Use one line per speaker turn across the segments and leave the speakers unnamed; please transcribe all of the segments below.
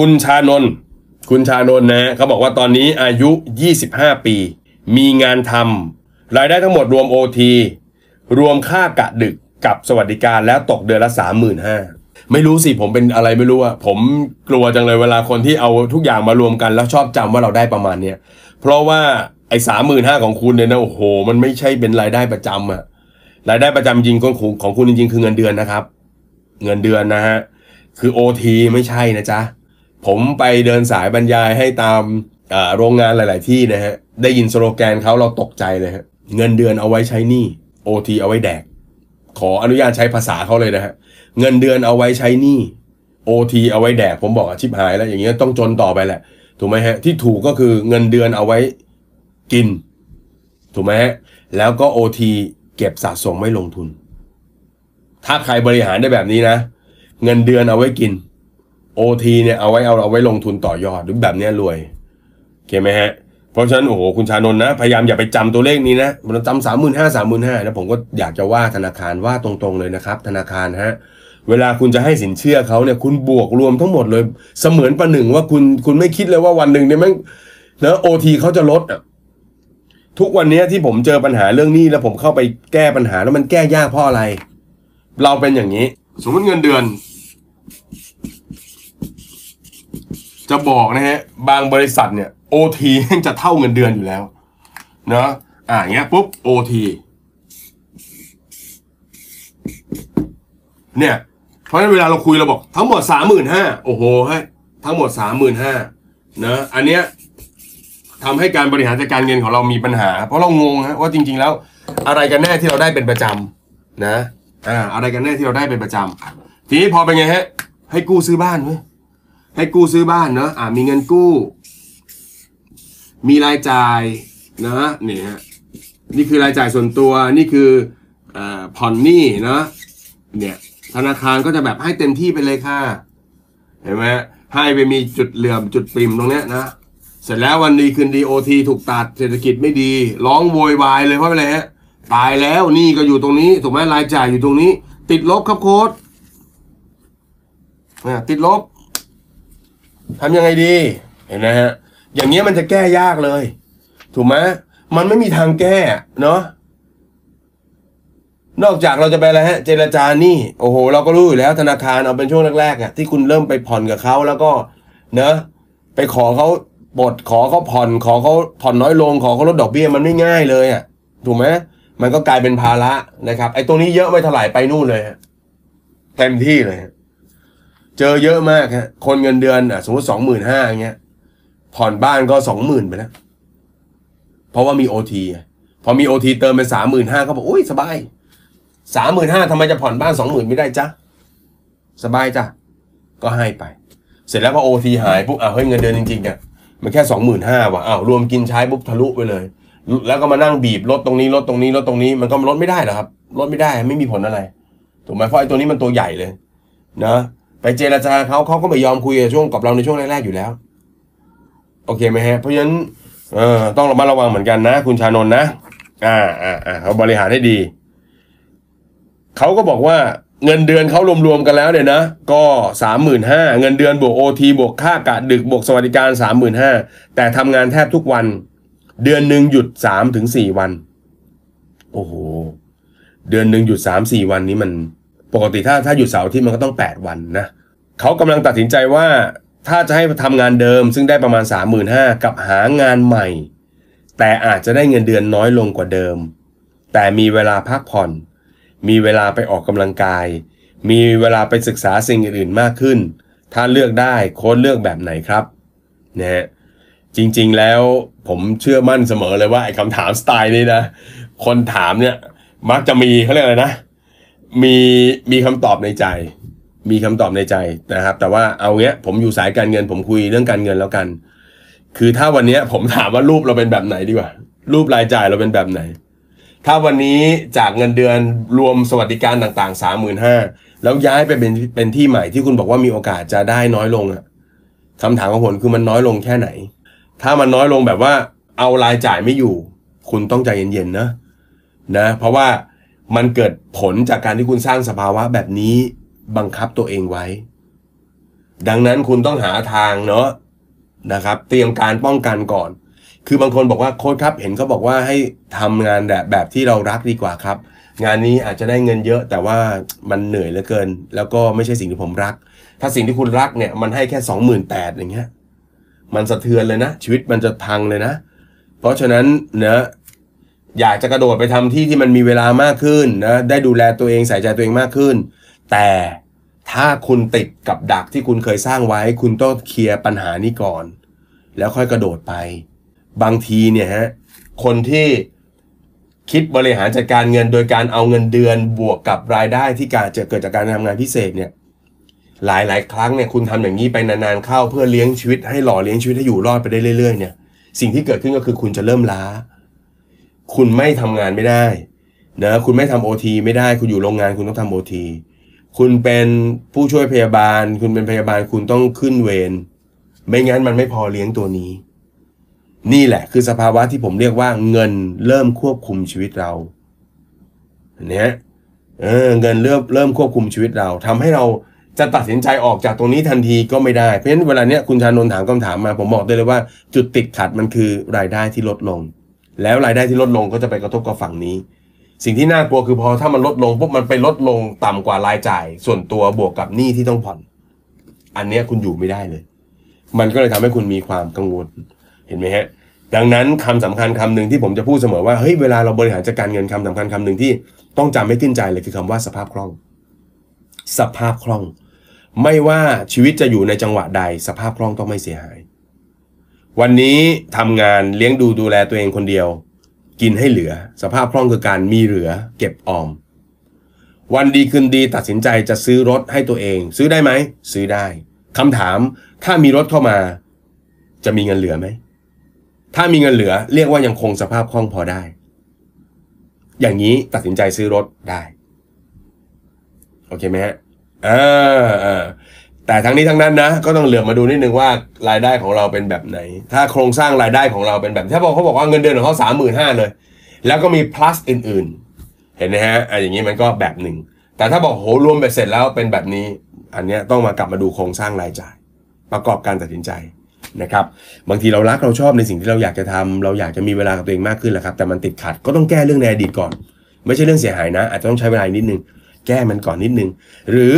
คุณชานนท์คุณชานนท์นะฮะเขาบอกว่าตอนนี้อายุ 25 ปี มีงานทำรายได้ทั้งหมดรวม OT รวมค่ากะดึกกับสวัสดิการแล้วตกเดือนละ 35,000ไม่รู้สิผมเป็นอะไรไม่รู้อะผมกลัวจังเลยเวลาคนที่เอาทุกอย่างมารวมกันแล้วชอบจำว่าเราได้ประมาณเนี้ยเพราะว่าไอ้สามหมื่นห้าของคุณเนี่ยนะโอ้โห มันไม่ใช่เป็นรายได้ประจำอะรายได้ประจำจริงของของคุณจริงๆคือเงินเดือนนะครับ เงินเดือนนะฮะคือ OT ไม่ใช่นะจ๊ะ ผมไปเดินสายบรรยายให้ตามโรงงานหลาย ๆ ที่นะฮะ ได้ยินสโลแกนเขาเราตกใจเลยฮะ เงินเดือนเอาไว้ใช้หนี้ OT เอาไว้แดก ขออนุญาตใช้ภาษาเขาเลยนะฮะ เงินเดือนเอาไว้ใช้หนี้ OT เอาไว้แดก ผมบอกอาชิบหายแล้วอย่างเงี้ยต้องจนต่อไปแหละ ถูกไหมฮะ ที่ถูกก็คือเงินเดือนเอาไว้กิน ถูกไหมฮะ แล้วก็ OT เก็บสะสมไม่ลงทุน ถ้าใครบริหารได้แบบนี้นะ เงินเดือนเอาไว้กิน OT เนี่ยเอาไว้เอาเอาไว้ลงทุนต่อยอดหรือแบบเนี้ยรวยโอเคไหมฮะ เพราะฉะนั้นโอ้โหคุณชานนท์นะ พยายามอย่าไปจำตัวเลขนี้นะมันจำสามหมื่นห้าสามหมื่นห้าแล้วผมก็อยากจะว่าธนาคารว่าตรงๆเลยนะครับ ธนาคารฮะเวลาคุณจะให้สินเชื่อเขาเนี่ยคุณบวกรวมทั้งหมดเลย เสมือนประหนึ่งว่าคุณคุณไม่คิดเลยว่าวันหนึ่งเนี่ยแม่งนะโอทีเขาจะลดอะทุกวันนี้ที่ผมเจอปัญหาเรื่องนี้แล้วผมเข้าไปแก้ปัญหาแล้วมันแก้ยากเพราะอะไร เราเป็นอย่างนี้ สมมติเงินเดือน จะบอกนะฮะบางบริษัทเนี่ยโอทีจะเท่าเงินเดือนอยู่แล้วเนาะอ่าอย่างเงี้ยปุ๊บโอทีเนี่ย เพราะฉะนั้นเวลาเราคุยเราบอกทั้งหมดสามหมื่นห้าโอ้โหฮะทั้งหมดสามหมื่นห้าเนอะอันเนี้ยทำให้การบริหารจัดการเงินของเรามีปัญหา เพราะเรางงฮะว่าจริง ๆ แล้ว อะไรกันแน่ที่เราได้เป็นประจำนะอ่าอะไรกันแน่ที่เราได้เป็นประจำทีนี้พอเป็นไงฮะ ให้กู้ซื้อบ้านเว้ย ให้กู้ซื้อบ้านเนาะอ่ามีเงินกู้ มีรายจ่ายนะนี่ฮะนี่คือรายจ่ายส่วนตัวนี่คืออ่าผ่อนหนี้เนาะเนี่ยธนาคารก็จะแบบให้เต็มที่ไปเลยค่ะ เห็นไหมให้ไปมีจุดเหลื่อมจุดปริมตรงเนี้ยนะเสร็จแล้ววันดีคืนดีโอทีถูกตัดเศรษฐกิจไม่ดี ร้องโวยวายเลยเพราะอะไรฮะตายแล้วนี่ก็อยู่ตรงนี้ถูกไหมรายจ่ายอยู่ตรงนี้ ติดลบครับโค้ดเนี่ยติดลบ ทำยังไงดี เห็นไหมฮะ อย่างเงี้ยมันจะแก้ยากเลย ถูกไหมมันไม่มีทางแก้เนาะนอกจากเราจะไปอะไรฮะ เจรจานี่โอ้โห เราก็รู้อยู่แล้วธนาคารเอาเป็นช่วงแรกๆอะที่คุณเริ่มไปผ่อนกับเขาแล้วก็เนอะไปขอเขาบดขอเขาผ่อนขอเขาผ่อนน้อยลงขอเขาลดดอกเบี้ยมันไม่ง่ายเลยอะถูกไหมมันก็กลายเป็นภาระนะครับ ไอ้ตรงนี้เยอะไม่เท่าไหร่ไปนู่นเลยฮะเต็มที่เลยฮะ เจอเยอะมากฮะคนเงินเดือนอะสมมติสองหมื่นห้าอย่างเงี้ยผ่อนบ้านก็สองหมื่นไปแล้ว เพราะว่ามีโอทีพอมีโอทีเติมเป็นสามหมื่นห้าเขาบอกอุ้ยสบายสามหมื่นห้าทำไมจะผ่อนบ้านสองหมื่นไม่ได้จ๊ะสบายจ้ะก็ให้ไป เสร็จแล้วพอโอทีหายปุ๊บอ้าวเฮ้ยเงินเดือนจริงๆอะมันแค่สองหมื่นห้าว่ะอ้าวรวมกินใช้ปุ๊บทะลุไปเลย แล้วก็มานั่งบีบลดตรงนี้ลดตรงนี้ลดตรงนี้มันก็ลดไม่ได้หรอครับลดไม่ได้ไม่มีผลอะไรถูกไหมเพราะไอ้ตัวนี้มันตัวใหญ่เลย นะ ไปเจรจาเขาเขาก็ไม่ยอมคุยช่วงกับเราในช่วงแรกๆอยู่แล้ว โอเคไหมฮะ เพราะฉะนั้นเออต้องระมัดระวังเหมือนกันนะ คุณชานนนะ อ่าอ่าอ่าเขาบริหารให้ดีเขาก็บอกว่าเงินเดือนเขารวมๆกันแล้วเนี่ยนะ ก็สามหมื่นห้าเงินเดือนบวกโอทีบวกค่ากะดึกบวกสวัสดิการสามหมื่นห้าแต่ทำงานแทบทุกวัน เดือนหนึ่งหยุดสามถึงสี่วัน โอ้โห เดือนหนึ่งหยุดสามสี่วันนี้มัน ปกติถ้าถ้าหยุดเสาร์ที่มันก็ต้องแปดวันนะเขากำลังตัดสินใจว่าถ้าจะให้ทำงานเดิม ซึ่งได้ประมาณสามหมื่นห้ากับหางานใหม่ แต่อาจจะได้เงินเดือนน้อยลงกว่าเดิม แต่มีเวลาพักผ่อน มีเวลาไปออกกำลังกาย มีเวลาไปศึกษาสิ่งอื่นๆมากขึ้น ถ้าเลือกได้โค้ดเลือกแบบไหนครับนะฮะจริงๆแล้วผมเชื่อมั่นเสมอเลยว่าไอ้คำถามสไตล์นี้นะ คนถามเนี่ยมักจะมีเขาเรียกอะไรนะ มีมีคำตอบในใจ มีคำตอบในใจนะครับ แต่ว่าเอาเงี้ย ผมอยู่สายการเงิน ผมคุยเรื่องการเงินแล้วกัน คือถ้าวันเนี้ยผมถามว่ารูปเราเป็นแบบไหนดีกว่า รูปรายจ่ายเราเป็นแบบไหน ถ้าวันนี้จากเงินเดือนรวมสวัสดิการต่างๆสามหมื่นห้าแล้วย้ายไปเป็นเป็นที่ใหม่ที่คุณบอกว่ามีโอกาสจะได้น้อยลงอะคำถามของผมคือมันน้อยลงแค่ไหน ถ้ามันน้อยลงแบบว่าเอารายจ่ายไม่อยู่ คุณต้องใจเย็นๆนะนะ เพราะว่า มันเกิดผลจากการที่คุณสร้างสภาวะแบบนี้บังคับตัวเองไว้ ดังนั้นคุณต้องหาทางเนาะนะครับ เตรียมการป้องกันก่อน คือบางคนบอกว่าโค้ชครับ เห็นเขาบอกว่าให้ทำงานแบบแบบที่เรารักดีกว่าครับ งานนี้อาจจะได้เงินเยอะ แต่ว่ามันเหนื่อยเหลือเกิน แล้วก็ไม่ใช่สิ่งที่ผมรัก ถ้าสิ่งที่คุณรักเนี่ยมันให้แค่สองหมื่นแปดอย่างเงี้ยมันสะเทือนเลยนะ ชีวิตมันจะพังเลยนะ เพราะฉะนั้นเนะ อยากจะกระโดดไปทำที่ที่มันมีเวลามากขึ้นนะได้ดูแลตัวเองใส่ใจตัวเองมากขึ้น แต่ถ้าคุณติดกับดักที่คุณเคยสร้างไว้ คุณต้องเคลียร์ปัญหานี้ก่อน แล้วค่อยกระโดดไป บางทีเนี่ยฮะคนที่คิดบริหารจัดการเงินโดยการเอาเงินเดือนบวกกับรายได้ที่การจะเกิดจากการทำงานพิเศษเนี่ยหลายหลายๆครั้งเนี่ยคุณทำอย่างนี้ไปนานๆเข้าเพื่อเลี้ยงชีวิตให้หล่อเลี้ยงชีวิตให้อยู่รอดไปได้เรื่อยๆเนี่ยสิ่งที่เกิดขึ้นก็คือคุณจะเริ่มล้า คุณไม่ทำงานไม่ได้นะคุณไม่ทำโอทีไม่ได้ คุณอยู่โรงงานคุณต้องทำโอทีคุณเป็นผู้ช่วยพยาบาล คุณเป็นพยาบาลคุณต้องขึ้นเวรไม่งั้นมันไม่พอเลี้ยงตัวนี้ นี่แหละ คือสภาวะที่ผมเรียกว่าเงินเริ่มควบคุมชีวิตเราเนี่ยเออเงินเริ่มเริ่มควบคุมชีวิตเราทำให้เราจะตัดสินใจออกจากตรงนี้ทันทีก็ไม่ได้ เพราะฉะนั้นเวลาเนี้ยคุณชานนท์ถามคำถามมา ผมบอกได้เลยว่า จุดติดขัดมันคือรายได้ที่ลดลง แล้วรายได้ที่ลดลงก็จะไปกระทบกับฝั่งนี้ สิ่งที่น่ากลัวคือพอถ้ามันลดลงปุ๊บมันไปลดลงต่ำกว่ารายจ่าย ส่วนตัวบวกกับหนี้ที่ต้องผ่อน อันเนี้ยคุณอยู่ไม่ได้เลย มันก็เลยทำให้คุณมีความกังวลเห็นไหมฮะดังนั้นคำสำคัญคำหนึ่งที่ผมจะพูดเสมอว่าเฮ้ยเวลาเราบริหารจัดการเงินคำสำคัญคำหนึ่งที่ต้องจำไม่ขึ้นใจเลยคือคำว่าสภาพคล่อง สภาพคล่อง ไม่ว่าชีวิตจะอยู่ในจังหวะใด สภาพคล่องต้องไม่เสียหาย วันนี้ทำงานเลี้ยงดูดูแลตัวเองคนเดียว กินให้เหลือ สภาพคล่องคือการมีเหลือ เก็บออม วันดีคืนดีตัดสินใจจะซื้อรถให้ตัวเอง ซื้อได้ไหม ซื้อได้คำถามถ้ามีรถเข้ามา จะมีเงินเหลือไหม ถ้ามีเงินเหลือ เรียกว่ายังคงสภาพคล่องพอได้ อย่างนี้ตัดสินใจซื้อรถได้ โอเคไหมฮะอ่า แต่ทั้งนี้ทั้งนั้นนะก็ต้องเหลือบมาดูนิดนึงว่ารายได้ของเราเป็นแบบไหน ถ้าโครงสร้างรายได้ของเราเป็นแบบถ้าบอกเขาบอกว่าเงินเดือนของเขาสามหมื่นห้าเลย แล้วก็มี plus อื่นๆ เห็นไหมฮะอะอย่างนี้มันก็แบบหนึ่ง แต่ถ้าบอกโหรวมไปเสร็จแล้วเป็นแบบนี้ อันเนี้ยต้องมากลับมาดูโครงสร้างรายจ่าย ประกอบการตัดสินใจนะครับบางทีเรารักเราชอบในสิ่งที่เราอยากจะทำเราอยากจะมีเวลากับตัวเองมากขึ้นแหละครับ แต่มันติดขัดก็ต้องแก้เรื่องในอดีตก่อน ไม่ใช่เรื่องเสียหายนะ อาจจะต้องใช้เวลานิดนึง แก้มันก่อนนิดนึง หรือ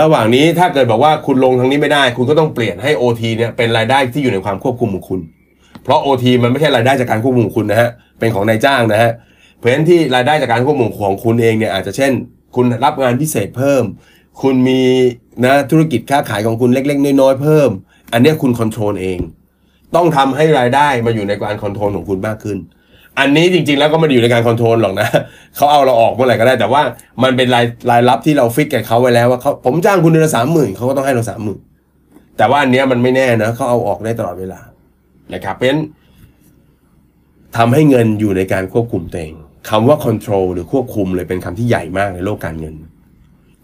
ระหว่างนี้ถ้าเกิดบอกว่าคุณลงทางนี้ไม่ได้ คุณก็ต้องเปลี่ยนให้ OT เนี่ยเป็นรายได้ที่อยู่ในความควบคุมของคุณ เพราะ OT มันไม่ใช่รายได้จากการควบคุมของคุณนะฮะเป็นของนายจ้างนะฮะเพราะฉะนั้นที่รายได้จากการควบคุมของคุณเองเนี่ยอาจจะเช่น คุณรับงานพิเศษเพิ่ม คุณมีนะธุรกิจค้าขายของคุณเล็ก ๆ น้อยๆเพิ่ม อันนี้คุณ control เอง ต้องทำให้รายได้มาอยู่ในการ control ของคุณมากขึ้น อันนี้จริงๆแล้วก็ไม่ได้อยู่ในการ control หรอกนะ เขาเอาเราออกเมื่อไหร่ก็ได้ แต่ว่ามันเป็นรายรายรับที่เรา fix กับเขาไว้แล้วว่าเขาผมจ้างคุณเดือนละสามหมื่นเขาก็ต้องให้เราสามหมื่นแต่ว่าอันเนี้ยมันไม่แน่นะเขาเอาออกได้ตลอดเวลานะครับเพราะฉะนั้นทำให้เงินอยู่ในการควบคุมตัวเองคำว่า control หรือควบคุมเลยเป็นคำที่ใหญ่มากในโลกการเงิน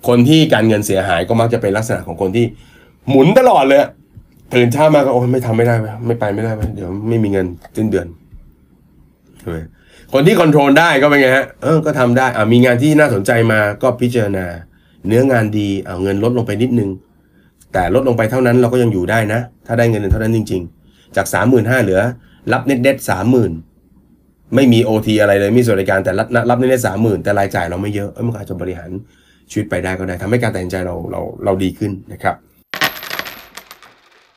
คนที่การเงินเสียหายก็มักจะเป็นลักษณะของคนที่ หมุนตลอดเลยตื่นเช้ามาก็โอ้ยไม่ทำไม่ได้ไม่ไปไม่ได้เว้ยเดี๋ยวไม่มีเงินสิ้นเดือน คนที่คอนโทรลได้ก็เป็นไงฮะเออก็ทำได้อ่ามีงานที่น่าสนใจมาก็พิจารณา เนื้องานดีเอาเงินลดลงไปนิดนึง แต่ลดลงไปเท่านั้นเราก็ยังอยู่ได้นะ ถ้าได้เงินเท่านั้นจริง ๆ จากสามหมื่นห้าเหลือ รับเน็ตเด็ดสามหมื่นไม่มีโอทีอะไรเลยมีสวัสดิการแต่รับรับเน็ตเด็ดสามหมื่นแต่รายจ่ายเราไม่เยอะเอ้ยมันก็อาจจะบริหารชีวิตไปได้ก็ได้ทำให้การตัดสินใจเราเราเราดีขึ้นนะครับ